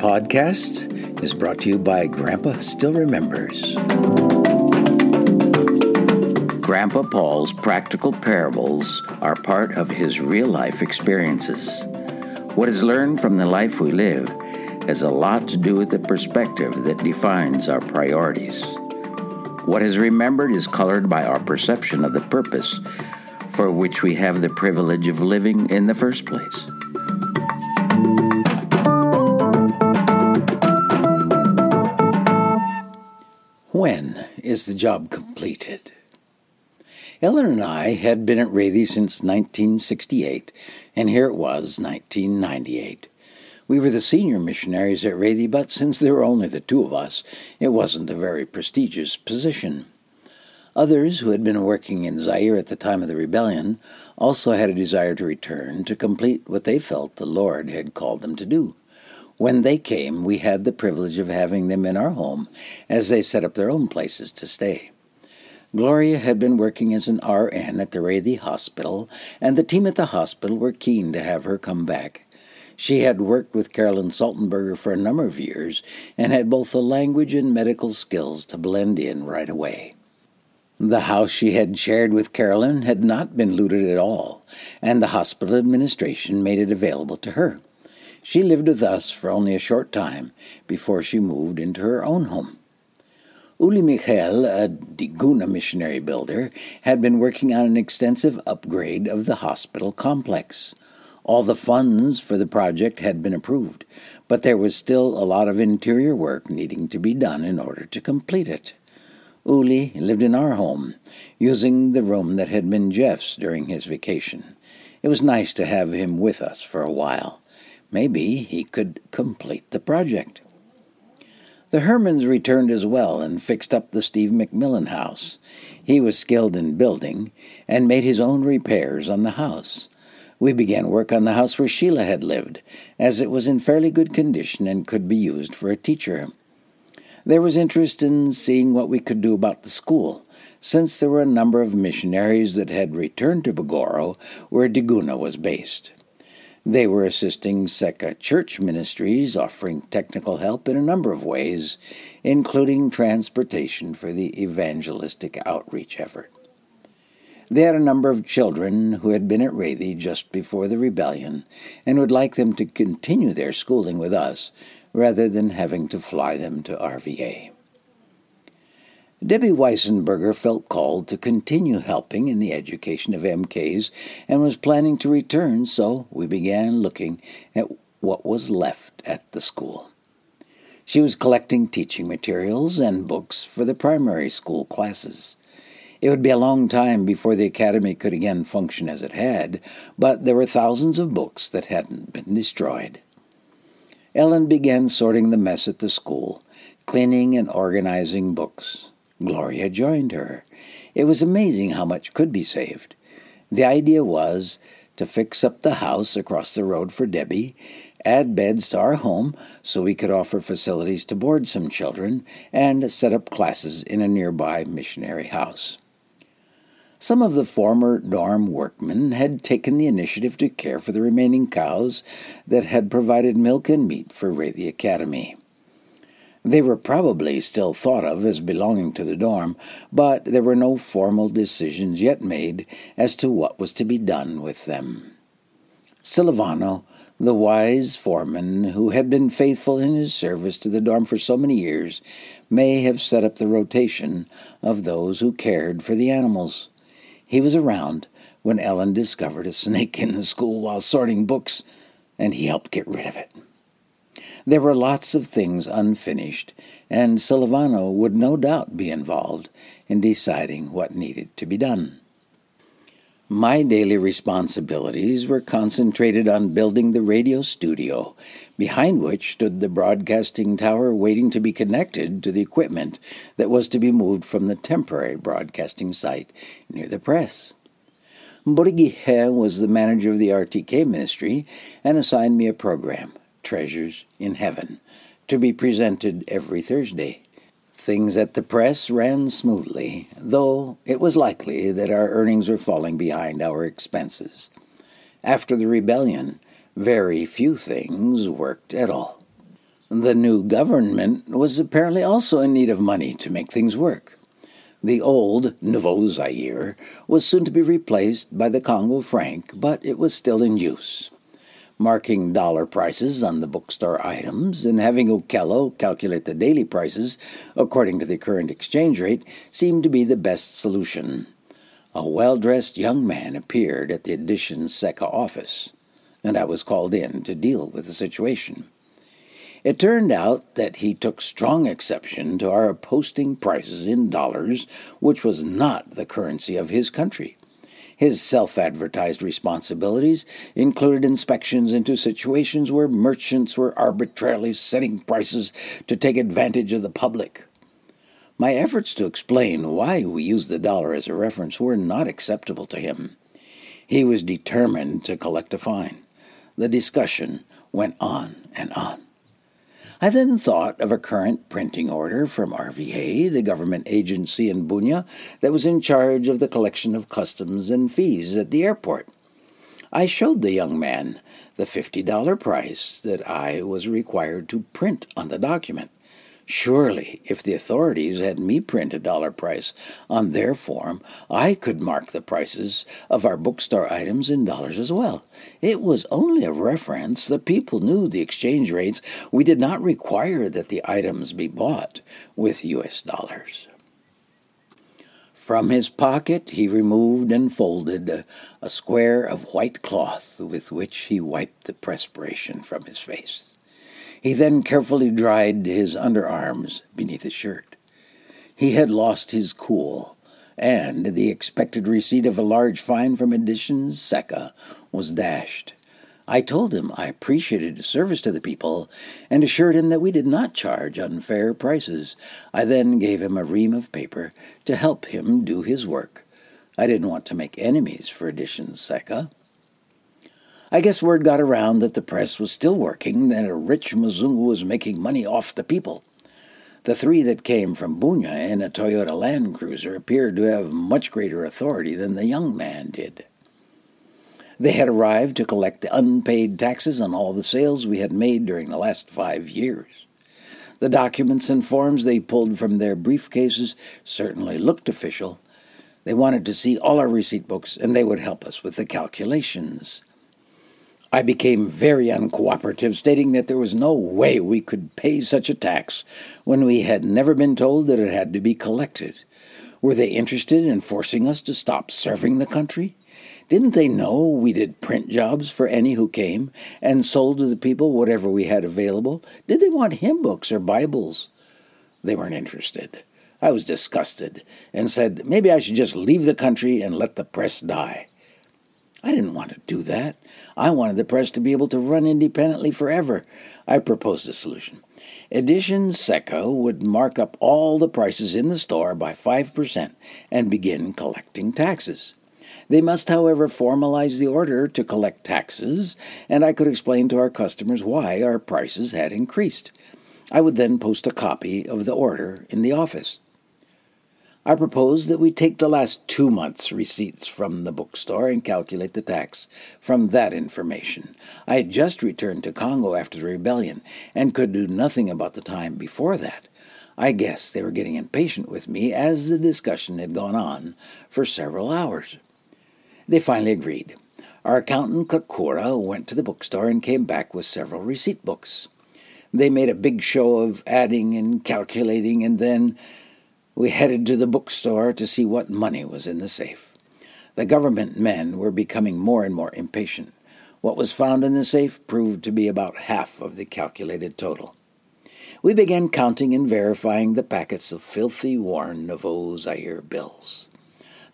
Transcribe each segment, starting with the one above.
podcast is brought to you by Grandpa Still Remembers. Grandpa Paul's practical parables are part of his real life experiences. What is learned from the life we live has a lot to do with the perspective that defines our priorities. What is remembered is colored by our perception of the purpose for which we have the privilege of living in the first place. When is the job completed? Ellen and I had been at Rethy since 1968, and here it was, 1998. We were the senior missionaries at Rethy, but since there were only the two of us, it wasn't a very prestigious position. Others who had been working in Zaire at the time of the rebellion also had a desire to return to complete what they felt the Lord had called them to do. When they came, we had the privilege of having them in our home as they set up their own places to stay. Gloria had been working as an RN at the Rethy Hospital, and the team at the hospital were keen to have her come back. She had worked with Carolyn Saltenberger for a number of years and had both the language and medical skills to blend in right away. The house she had shared with Carolyn had not been looted at all, and the hospital administration made it available to her. She lived with us for only a short time before she moved into her own home. Uli Michael, a Diguna missionary builder, had been working on an extensive upgrade of the hospital complex. All the funds for the project had been approved, but there was still a lot of interior work needing to be done in order to complete it. Uli lived in our home, using the room that had been Jeff's during his vacation. It was nice to have him with us for a while. Maybe he could complete the project. The Hermans returned as well and fixed up the Steve McMillan house. He was skilled in building and made his own repairs on the house. We began work on the house where Sheila had lived, as it was in fairly good condition and could be used for a teacher. There was interest in seeing what we could do about the school, since there were a number of missionaries that had returned to Bogoro, where Diguna was based. They were assisting CECA church ministries, offering technical help in a number of ways, including transportation for the evangelistic outreach effort. They had a number of children who had been at Rethy just before the rebellion and would like them to continue their schooling with us rather than having to fly them to RVA. Debbie Weissenberger felt called to continue helping in the education of MKs and was planning to return, so we began looking at what was left at the school. She was collecting teaching materials and books for the primary school classes. It would be a long time before the academy could again function as it had, but there were thousands of books that hadn't been destroyed. Ellen began sorting the mess at the school, cleaning and organizing books. Gloria joined her. It was amazing how much could be saved. The idea was to fix up the house across the road for Debbie, add beds to our home so we could offer facilities to board some children, and set up classes in a nearby missionary house. Some of the former dorm workmen had taken the initiative to care for the remaining cows that had provided milk and meat for Rethy Academy. They were probably still thought of as belonging to the dorm, but there were no formal decisions yet made as to what was to be done with them. Silvano, the wise foreman who had been faithful in his service to the dorm for so many years, may have set up the rotation of those who cared for the animals. He was around when Ellen discovered a snake in the school while sorting books, and he helped get rid of it. There were lots of things unfinished, and Silvano would no doubt be involved in deciding what needed to be done. My daily responsibilities were concentrated on building the radio studio, behind which stood the broadcasting tower waiting to be connected to the equipment that was to be moved from the temporary broadcasting site near the press. Borighe was the manager of the RTK ministry and assigned me a program. Treasures in Heaven, to be presented every Thursday. Things at the press ran smoothly, though it was likely that our earnings were falling behind our expenses. After the rebellion, very few things worked at all. The new government was apparently also in need of money to make things work. The old Nouveau Zaire was soon to be replaced by the Congo franc, but it was still in use. Marking dollar prices on the bookstore items and having Okello calculate the daily prices according to the current exchange rate seemed to be the best solution. A well dressed young man appeared at the Edition CECA office, and I was called in to deal with the situation. It turned out that he took strong exception to our posting prices in dollars, which was not the currency of his country. His self advertised responsibilities included inspections into situations where merchants were arbitrarily setting prices to take advantage of the public. My efforts to explain why we use the dollar as a reference were not acceptable to him. He was determined to collect a fine. The discussion went on and on. I then thought of a current printing order from RVA, the government agency in Bunia that was in charge of the collection of customs and fees at the airport. I showed the young man the $50 price that I was required to print on the document. Surely, if the authorities had me print a dollar price on their form, I could mark the prices of our bookstore items in dollars as well. It was only a reference. The people knew the exchange rates. We did not require that the items be bought with U.S. dollars. From his pocket he removed and folded a, a, square of white cloth with which he wiped the perspiration from his face. He then carefully dried his underarms beneath his shirt. He had lost his cool, and the expected receipt of a large fine from Editions CECA was dashed. I told him I appreciated his service to the people and assured him that we did not charge unfair prices. I then gave him a ream of paper to help him do his work. I didn't want to make enemies for Editions CECA. I guess word got around that the press was still working, that a rich Mzungu was making money off the people. The three that came from Bunia in a Toyota Land Cruiser appeared to have much greater authority than the young man did. They had arrived to collect the unpaid taxes on all the sales we had made during the last five years. The documents and forms they pulled from their briefcases certainly looked official. They wanted to see all our receipt books, and they would help us with the calculations. I became very uncooperative, stating that there was no way we could pay such a tax when we had never been told that it had to be collected. Were they interested in forcing us to stop serving the country? Didn't they know we did print jobs for any who came and sold to the people whatever we had available? Did they want hymn books or Bibles? They weren't interested. I was disgusted and said maybe I should just leave the country and let the press die. I didn't want to do that. I wanted the press to be able to run independently forever. I proposed a solution. Edition CECA would mark up all the prices in the store by 5% and begin collecting taxes. They must, however, formalize the order to collect taxes, and I could explain to our customers why our prices had increased. I would then post a copy of the order in the office. I propose that we take the last two months' receipts from the bookstore and calculate the tax from that information. I had just returned to Congo after the rebellion and could do nothing about the time before that. I guess they were getting impatient with me as the discussion had gone on for several hours. They finally agreed. Our accountant Kakura went to the bookstore and came back with several receipt books. They made a big show of adding and calculating, and then we headed to the bookstore to see what money was in the safe. The government men were becoming more and more impatient. What was found in the safe proved to be about half of the calculated total. We began counting and verifying the packets of filthy, worn Nouveau Zaire bills.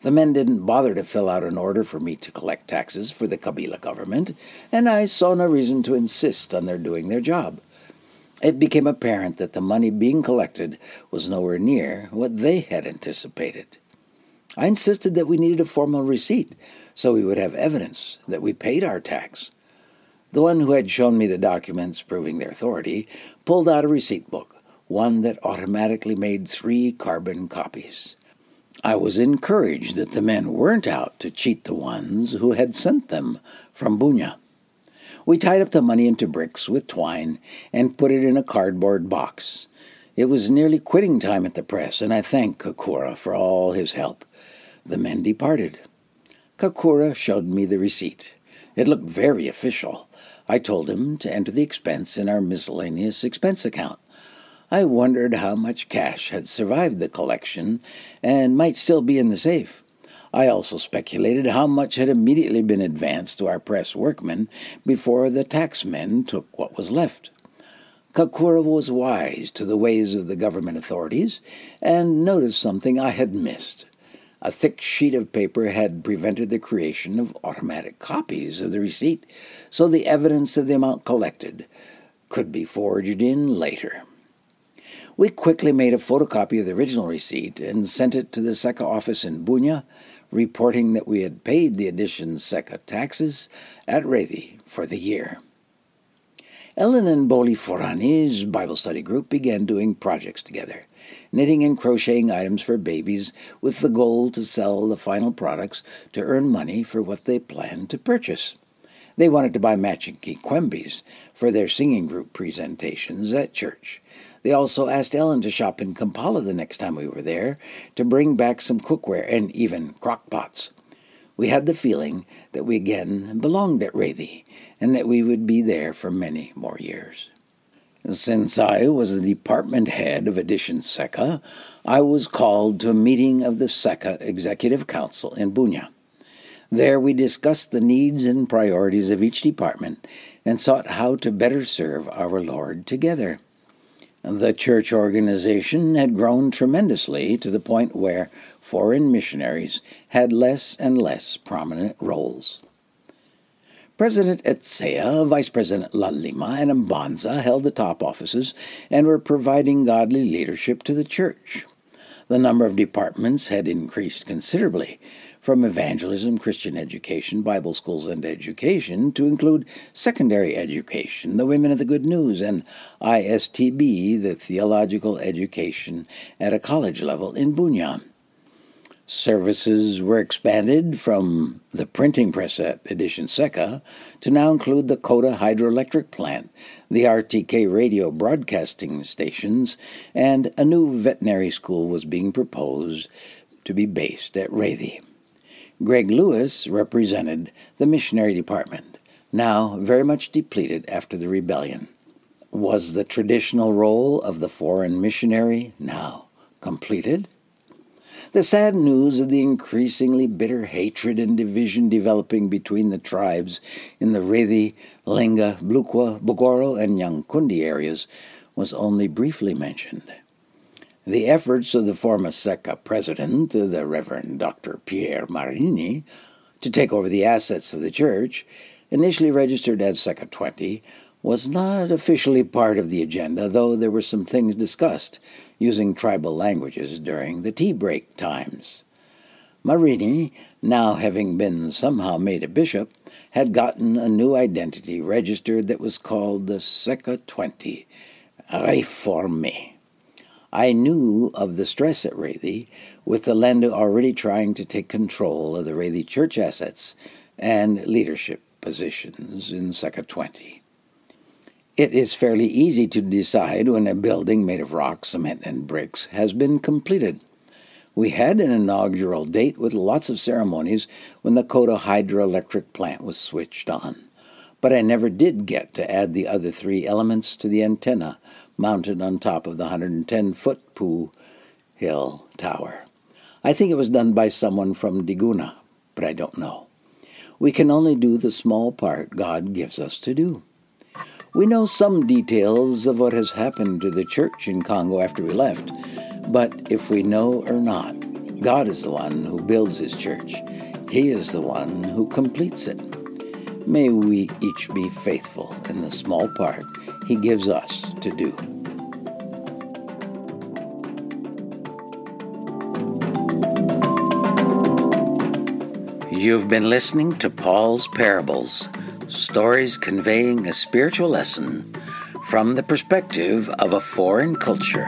The men didn't bother to fill out an order for me to collect taxes for the Kabila government, and I saw no reason to insist on their doing their job. It became apparent that the money being collected was nowhere near what they had anticipated. I insisted that we needed a formal receipt so we would have evidence that we paid our tax. The one who had shown me the documents proving their authority pulled out a receipt book, one that automatically made three carbon copies. I was encouraged that the men weren't out to cheat the ones who had sent them from Bunia. We tied up the money into bricks with twine and put it in a cardboard box. It was nearly quitting time at the press, and I thanked Kakura for all his help. The men departed. Kakura showed me the receipt. It looked very official. I told him to enter the expense in our miscellaneous expense account. I wondered how much cash had survived the collection and might still be in the safe. I also speculated how much had immediately been advanced to our press workmen before the taxmen took what was left. Kakura was wise to the ways of the government authorities and noticed something I had missed. A thick sheet of paper had prevented the creation of automatic copies of the receipt, so the evidence of the amount collected could be forged in later. We quickly made a photocopy of the original receipt and sent it to the CECA office in Bunia, reporting that we had paid the Edition CECA taxes at Rethy for the year. Ellen and Boli Forani's Bible study group began doing projects together, knitting and crocheting items for babies with the goal to sell the final products to earn money for what they planned to purchase. They wanted to buy matching kikwembis for their singing group presentations at church. They also asked Ellen to shop in Kampala the next time we were there to bring back some cookware and even crockpots. We had the feeling that we again belonged at Rethy and that we would be there for many more years. Since I was the department head of Edition CECA, I was called to a meeting of the CECA Executive Council in Bunia. There we discussed the needs and priorities of each department and sought how to better serve our Lord together. The church organization had grown tremendously to the point where foreign missionaries had less and less prominent roles. President Etsea, Vice President Lalima, and Mbanza held the top offices and were providing godly leadership to the church. The number of departments had increased considerably, from evangelism, Christian education, Bible schools, and education to include secondary education, the Women of the Good News, and ISTB, the theological education at a college level in Bunia. Services were expanded from the printing press at Edition CECA to now include the Coda hydroelectric plant, the RTK radio broadcasting stations, and a new veterinary school was being proposed to be based at Rethy. Greg Lewis represented the missionary department, now very much depleted after the rebellion. Was the traditional role of the foreign missionary now completed? The sad news of the increasingly bitter hatred and division developing between the tribes in the Rethy, Lenga, Blukwa, Bogoro, and Nyankunde areas was only briefly mentioned. The efforts of the former CECA president, the Reverend Dr. Pierre Marini, to take over the assets of the church, initially registered as CECA 20, was not officially part of the agenda, though there were some things discussed using tribal languages during the tea break times. Marini, now having been somehow made a bishop, had gotten a new identity registered that was called the CECA 20, Reforme. I knew of the stress at Rethy, with the Lendu already trying to take control of the Rethy church assets and leadership positions in CECA 20. It is fairly easy to decide when a building made of rock, cement, and bricks has been completed. We had an inaugural date with lots of ceremonies when the Coda hydroelectric plant was switched on. But I never did get to add the other three elements to the antenna mounted on top of the 110 foot Poo Hill Tower. I think it was done by someone from Diguna, but I don't know. We can only do the small part God gives us to do. We know some details of what has happened to the church in Congo after we left, but if we know or not, God is the one who builds his church. He is the one who completes it. May we each be faithful in the small part he gives us to do. You've been listening to Paul's Parables, stories conveying a spiritual lesson from the perspective of a foreign culture.